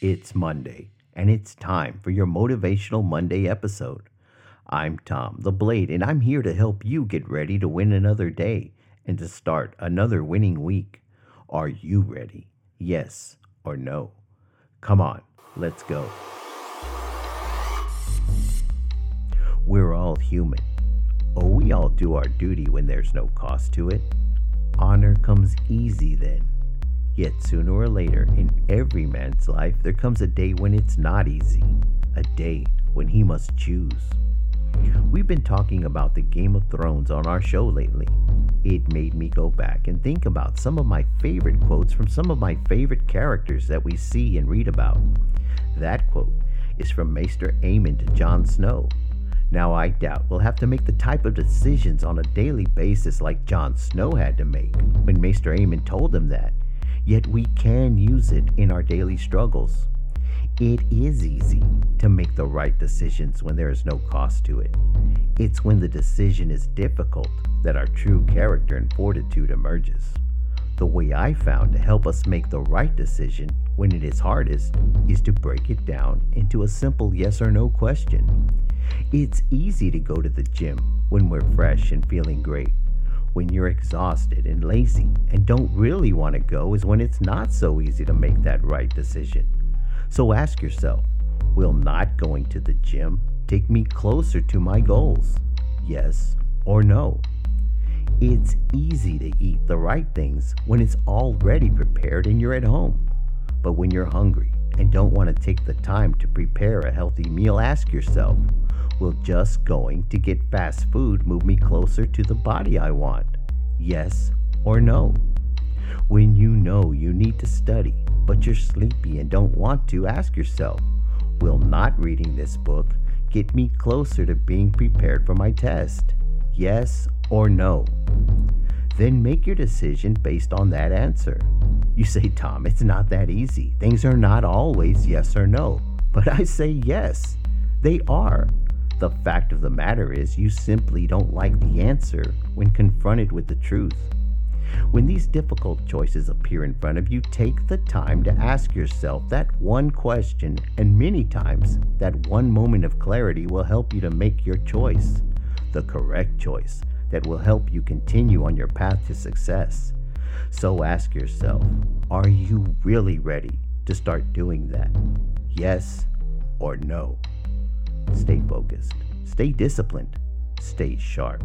It's Monday, and it's time for your Motivational Monday episode. I'm Tom, the Blade, and I'm here to help you get ready to win another day and to start another winning week. Are you ready? Yes or no? Come on, let's go. We're all human. Oh, we all do our duty when there's no cost to it. Honor comes easy then. Yet sooner or later, in every man's life, there comes a day when it's not easy, a day when he must choose. We've been talking about the Game of Thrones on our show lately. It made me go back and think about some of my favorite quotes from some of my favorite characters that we see and read about. That quote is from Maester Aemon to Jon Snow. Now, I doubt we'll have to make the type of decisions on a daily basis like Jon Snow had to make when Maester Aemon told him that yet we can use it in our daily struggles. It is easy to make the right decisions when there is no cost to it. It's when the decision is difficult that our true character and fortitude emerges. The way I found to help us make the right decision when it is hardest is to break it down into a simple yes or no question. It's easy to go to the gym when we're fresh and feeling great when you're exhausted and lazy and don't really want to go is when it's not so easy to make that right decision. So ask yourself Will not going to the gym take me closer to my goals? Yes or no? It's easy to eat the right things when it's already prepared and you're at home. But when you're hungry and don't want to take the time to prepare a healthy meal, ask yourself Will just going to get fast food move me closer to the body I want? Yes or no? When you know you need to study, but you're sleepy and don't want to, ask yourself Will not reading this book get me closer to being prepared for my test? Yes or no? Then make your decision based on that answer. You say, Tom, it's not that easy. Things are not always yes or no. But I say yes, they are. The fact of the matter is, you simply don't like the answer when confronted with the truth. When these difficult choices appear in front of you, take the time to ask yourself that one question, and many times that one moment of clarity will help you to make your choice, the correct choice that will help you continue on your path to success. So ask yourself are you really ready to start doing that? Yes or no? Stay focused, stay disciplined, stay sharp.